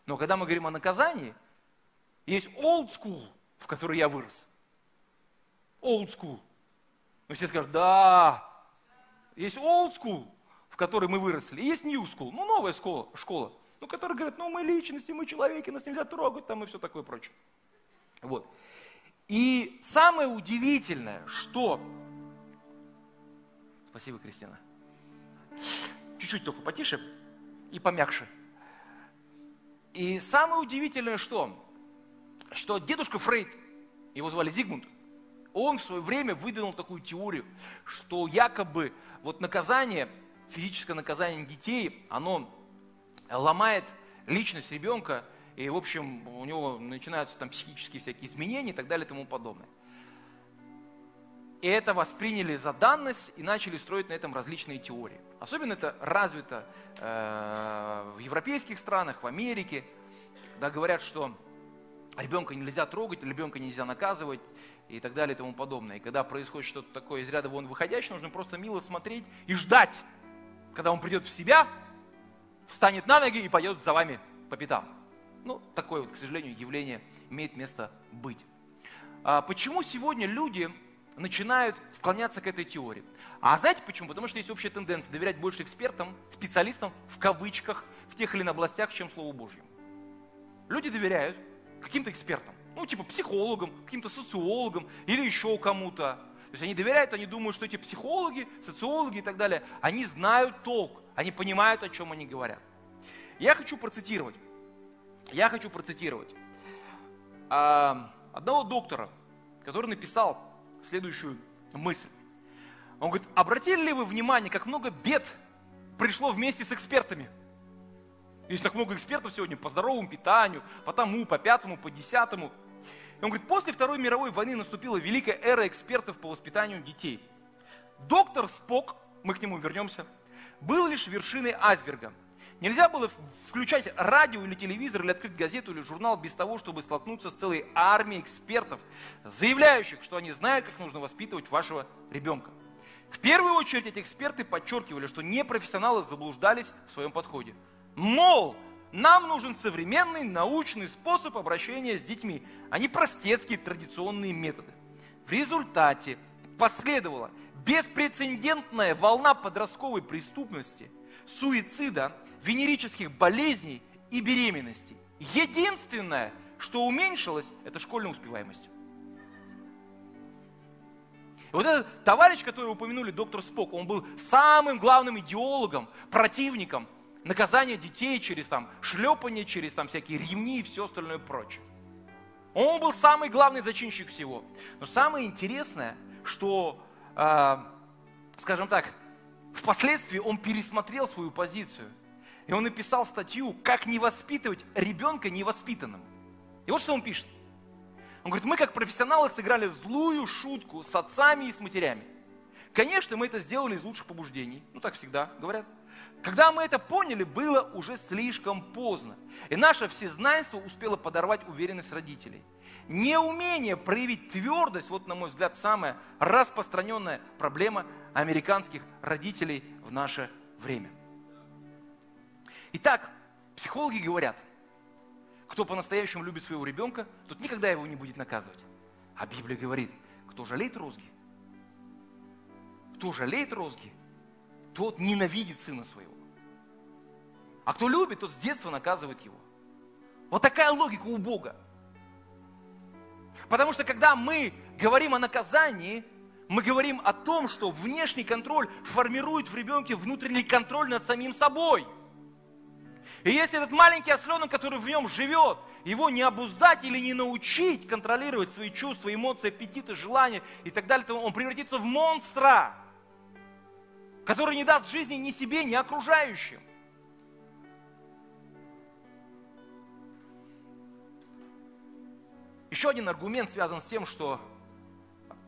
Но когда мы говорим о наказании, есть old school, в которой я вырос old school. Но все скажут, да, есть old school, в которой мы выросли, и есть new school, ну новая школа, школа ну, которая говорит, ну мы личности, мы человеки, нас нельзя трогать там и все такое прочее. Вот. И самое удивительное, что... Спасибо, Кристина. Чуть-чуть только потише и помягче. И самое удивительное, что, что дедушка Фрейд, его звали Зигмунд, он в свое время выдвинул такую теорию, что якобы вот наказание, физическое наказание детей, оно ломает личность ребенка, и, в общем, у него начинаются там психические всякие изменения и так далее и тому подобное. И это восприняли за данность и начали строить на этом различные теории. Особенно это развито э, в европейских странах, в Америке, когда говорят, что ребенка нельзя трогать, ребенка нельзя наказывать, и так далее и тому подобное. И когда происходит что-то такое из ряда вон выходящее, нужно просто мило смотреть и ждать, когда он придет в себя, встанет на ноги и пойдет за вами по пятам. Ну, такое вот, к сожалению, явление имеет место быть. А почему сегодня люди начинают склоняться к этой теории? А знаете почему? Потому что есть общая тенденция доверять больше экспертам, специалистам, в кавычках, в тех или иных областях, чем Слову Божьему. Люди доверяют каким-то экспертам ну, типа психологам, каким-то социологам или еще кому-то. То есть они доверяют, они думают, что эти психологи, социологи и так далее, они знают толк, они понимают, о чем они говорят. Я хочу процитировать, я хочу процитировать а, одного доктора, который написал следующую мысль. Он говорит, обратили ли вы внимание, как много бед пришло вместе с экспертами? Есть так много экспертов сегодня по здоровому питанию, по тому, по пятому, по десятому. И он говорит, после Второй мировой войны наступила великая эра экспертов по воспитанию детей. Доктор Спок, мы к нему вернемся, был лишь вершиной айсберга. Нельзя было включать радио или телевизор, или открыть газету или журнал без того, чтобы столкнуться с целой армией экспертов, заявляющих, что они знают, как нужно воспитывать вашего ребенка. В первую очередь эти эксперты подчеркивали, что непрофессионалы заблуждались в своем подходе. Мол, нам нужен современный научный способ обращения с детьми, а не простецкие традиционные методы. В результате последовала беспрецедентная волна подростковой преступности, суицида, венерических болезней и беременностей. Единственное, что уменьшилось, это школьная успеваемость. И вот этот товарищ, который упомянули, доктор Спок, он был самым главным идеологом, противником наказания детей через там шлепание, через там всякие ремни и все остальное прочее. Он был самый главный зачинщик всего. Но самое интересное, что, э, скажем так, впоследствии он пересмотрел свою позицию. И он написал статью «Как не воспитывать ребенка невоспитанным». И вот что он пишет. Он говорит, мы как профессионалы сыграли злую шутку с отцами и с матерями. Конечно, мы это сделали из лучших побуждений. Ну, так всегда говорят. Когда мы это поняли, было уже слишком поздно. И наше всезнайство успело подорвать уверенность родителей. Неумение проявить твердость, вот, на мой взгляд, самая распространенная проблема американских родителей в наше время. Итак, психологи говорят, кто по-настоящему любит своего ребенка, тот никогда его не будет наказывать. А Библия говорит, кто жалеет розги, кто жалеет розги, тот ненавидит сына своего. А кто любит, тот с детства наказывает его. Вот такая логика у Бога. Потому что когда мы говорим о наказании, мы говорим о том, что внешний контроль формирует в ребенке внутренний контроль над самим собой. И если этот маленький осленок, который в нем живет, его не обуздать или не научить контролировать свои чувства, эмоции, аппетиты, желания и так далее, то он превратится в монстра, который не даст жизни ни себе, ни окружающим. Еще один аргумент связан с тем, что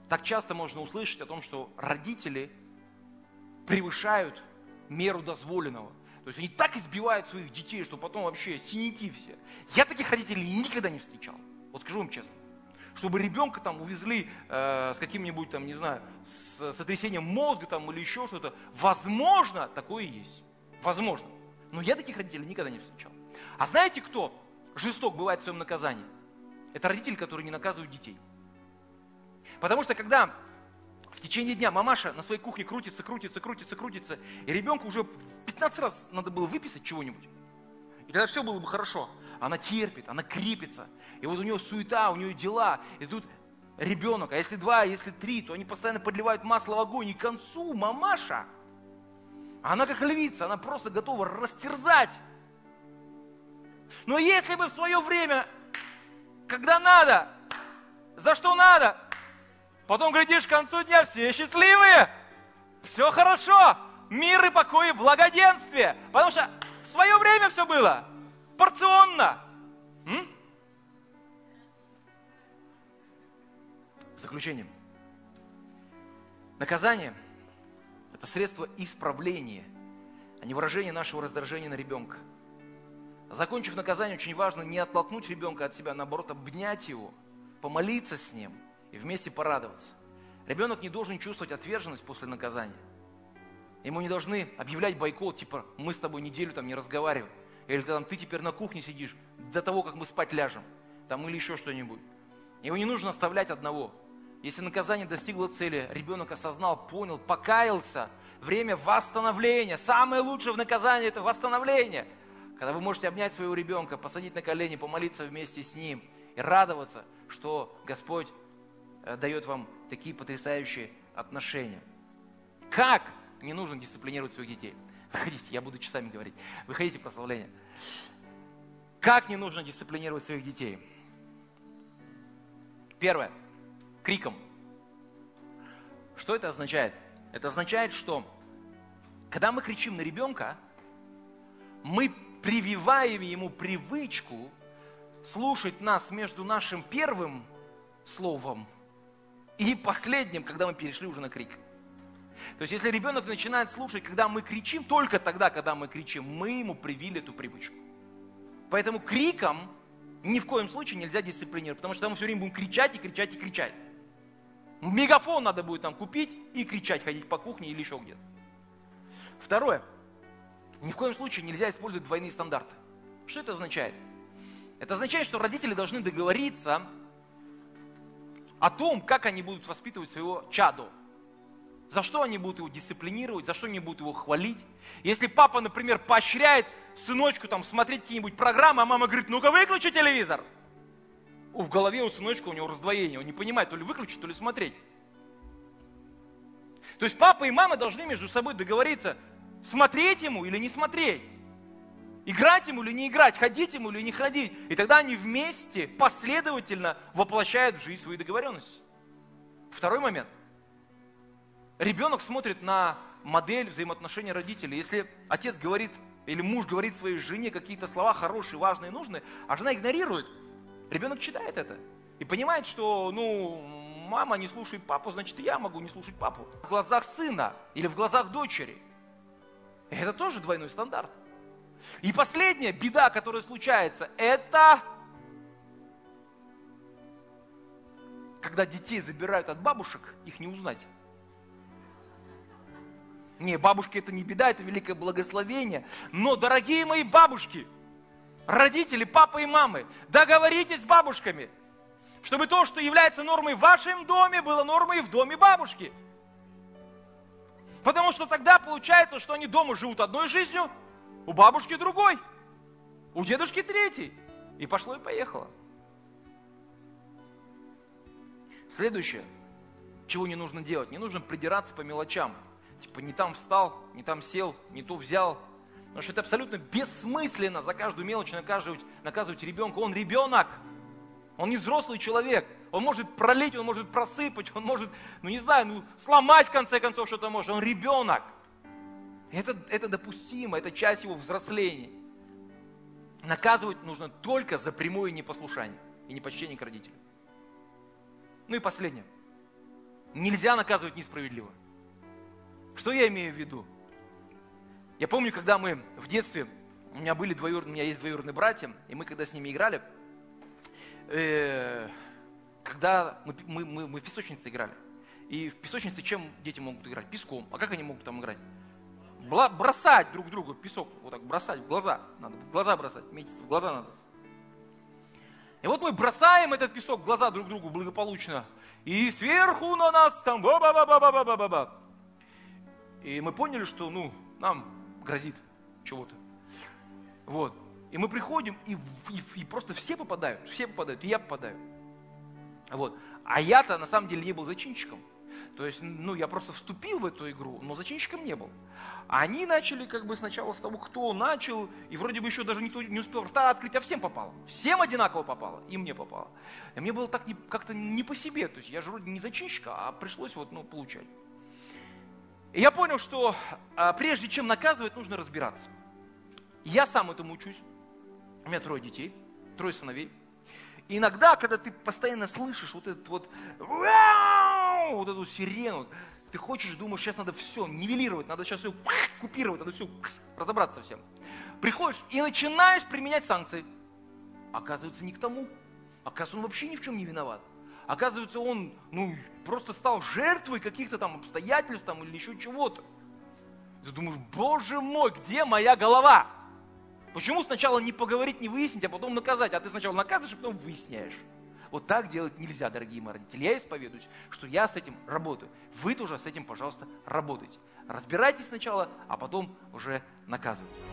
так часто можно услышать о том, что родители превышают меру дозволенного. То есть они так избивают своих детей, что потом вообще синяки все. Я таких родителей никогда не встречал. Вот скажу вам честно. Чтобы ребенка там увезли э, с каким-нибудь там, не знаю, с сотрясением мозга там или еще что-то. Возможно, такое есть. Возможно. Но я таких родителей никогда не встречал. А знаете, кто жесток бывает в своем наказании? Это родители, которые не наказывают детей. Потому что когда в течение дня мамаша на своей кухне крутится, крутится, крутится, крутится, и ребенку уже 15 раз надо было выписать чего-нибудь, и тогда все было бы хорошо. Она терпит, она крепится, и вот у нее суета, у нее дела, и тут ребенок, а если два, если три, то они постоянно подливают масло в огонь, и к концу мамаша, она как львица, она просто готова растерзать. Но если бы в свое время когда надо, за что надо. Потом, глядишь, к концу дня все счастливые, все хорошо, мир и покой и благоденствие. Потому что в свое время все было порционно. М? В заключение. Наказание – это средство исправления, а не выражение нашего раздражения на ребенка – Закончив наказание, очень важно не оттолкнуть ребенка от себя, а наоборот, обнять его, помолиться с ним и вместе порадоваться. Ребенок не должен чувствовать отверженность после наказания. Ему не должны объявлять бойкот, типа, мы с тобой неделю там не разговариваем. Или там, ты теперь на кухне сидишь до того, как мы спать ляжем. Там, или еще что-нибудь. Его не нужно оставлять одного. Если наказание достигло цели, ребенок осознал, понял, покаялся, время восстановления. Самое лучшее в наказании – это восстановление – когда вы можете обнять своего ребенка, посадить на колени, помолиться вместе с ним и радоваться, что Господь дает вам такие потрясающие отношения. Как не нужно дисциплинировать своих детей? Выходите, я буду часами говорить. Выходите прославление. Как не нужно дисциплинировать своих детей? Первое. Криком. Что это означает? Это означает, что когда мы кричим на ребенка, мы прививаем ему привычку слушать нас между нашим первым словом. И последним, когда мы перешли уже на крик. То есть, если ребенок начинает слушать, когда мы кричим, только тогда, когда мы кричим, мы ему привили эту привычку. Поэтому криком ни в коем случае нельзя дисциплинировать, потому что мы все время будем кричать и кричать и кричать. Мегафон надо будет там купить и кричать, ходить по кухне или еще где-то. Второе. Ни в коем случае нельзя использовать двойные стандарты. Что это означает? Это означает, что родители должны договориться о том, как они будут воспитывать своего чаду. За что они будут его дисциплинировать, за что они будут его хвалить. Если папа, например, поощряет сыночку там смотреть какие-нибудь программы, а мама говорит, ну-ка выключи телевизор. В голове у сыночка у него раздвоение, он не понимает, то ли выключить, то ли смотреть. То есть папа и мама должны между собой договориться, смотреть ему или не смотреть. Играть ему или не играть, ходить ему или не ходить. И тогда они вместе последовательно воплощают в жизнь свои договоренности. Второй момент. Ребенок смотрит на модель взаимоотношений родителей. Если отец говорит, или муж говорит своей жене какие-то слова хорошие, важные, нужные, а жена игнорирует, ребенок читает это. И понимает, что, ну, мама не слушает папу, значит, и я могу не слушать папу. В глазах сына или в глазах дочери. Это тоже двойной стандарт. И последняя беда, которая случается, это когда детей забирают от бабушек, их не узнать. Не, бабушки это не беда, это великое благословение. Но, дорогие мои бабушки, родители, папа и мамы, договоритесь с бабушками, чтобы то, что является нормой в вашем доме, было нормой в доме бабушки. Потому что тогда получается, что они дома живут одной жизнью, у бабушки другой, у дедушки третий. И пошло и поехало. Следующее, чего не нужно делать, не нужно придираться по мелочам. Типа не там встал, не там сел, не то взял. Потому что это абсолютно бессмысленно за каждую мелочь наказывать, наказывать ребенка. Он ребенок, он не взрослый человек. Он может пролить, он может просыпать, он может, ну не знаю, ну сломать в конце концов что-то может. Он ребенок. Это, это допустимо, это часть его взросления. Наказывать нужно только за прямое непослушание и непочтение к родителям. Ну и последнее. Нельзя наказывать несправедливо. Что я имею в виду? Я помню, когда мы в детстве, у меня были двоюродные, у меня есть двоюродные братья, и мы когда с ними играли, э, когда мы, мы, мы, мы в песочнице играли. И в песочнице чем дети могут играть? Песком. А как они могут там играть? Бросать друг другу песок, вот так бросать в глаза. Надо в глаза бросать, метиться в глаза надо. И вот мы бросаем этот песок в глаза друг другу благополучно. И сверху на нас там ба ба ба ба ба ба ба ба И мы поняли, что ну, нам грозит чего-то. Вот. И мы приходим, и, и, и просто все попадают, все попадают, и я попадаю. Вот. А я-то на самом деле не был зачинщиком. То есть, ну, я просто вступил в эту игру, но зачинщиком не был. Они начали как бы сначала с того, кто начал, и вроде бы еще даже никто не успел рта открыть, а всем попало. Всем одинаково попало, и мне попало. И мне было так не, как-то не по себе, то есть я же вроде не зачинщик, а пришлось вот, ну, получать. И я понял, что а, прежде чем наказывать, нужно разбираться. Я сам этому учусь. У меня трое детей, трое сыновей. И иногда, когда ты постоянно слышишь вот этот вот вот эту сирену. Ты хочешь, думаешь, сейчас надо все нивелировать, надо сейчас все купировать, надо все разобраться совсем. Приходишь и начинаешь применять санкции. Оказывается, не к тому. Оказывается, он вообще ни в чем не виноват. Оказывается, он ну, просто стал жертвой каких-то там обстоятельств там, или еще чего-то. Ты думаешь, боже мой, где моя голова? Почему сначала не поговорить, не выяснить, а потом наказать? А ты сначала наказываешь, а потом выясняешь. Вот так делать нельзя, дорогие мои родители. Я исповедуюсь, что я с этим работаю. Вы тоже с этим, пожалуйста, работайте. Разбирайтесь сначала, а потом уже наказывайте.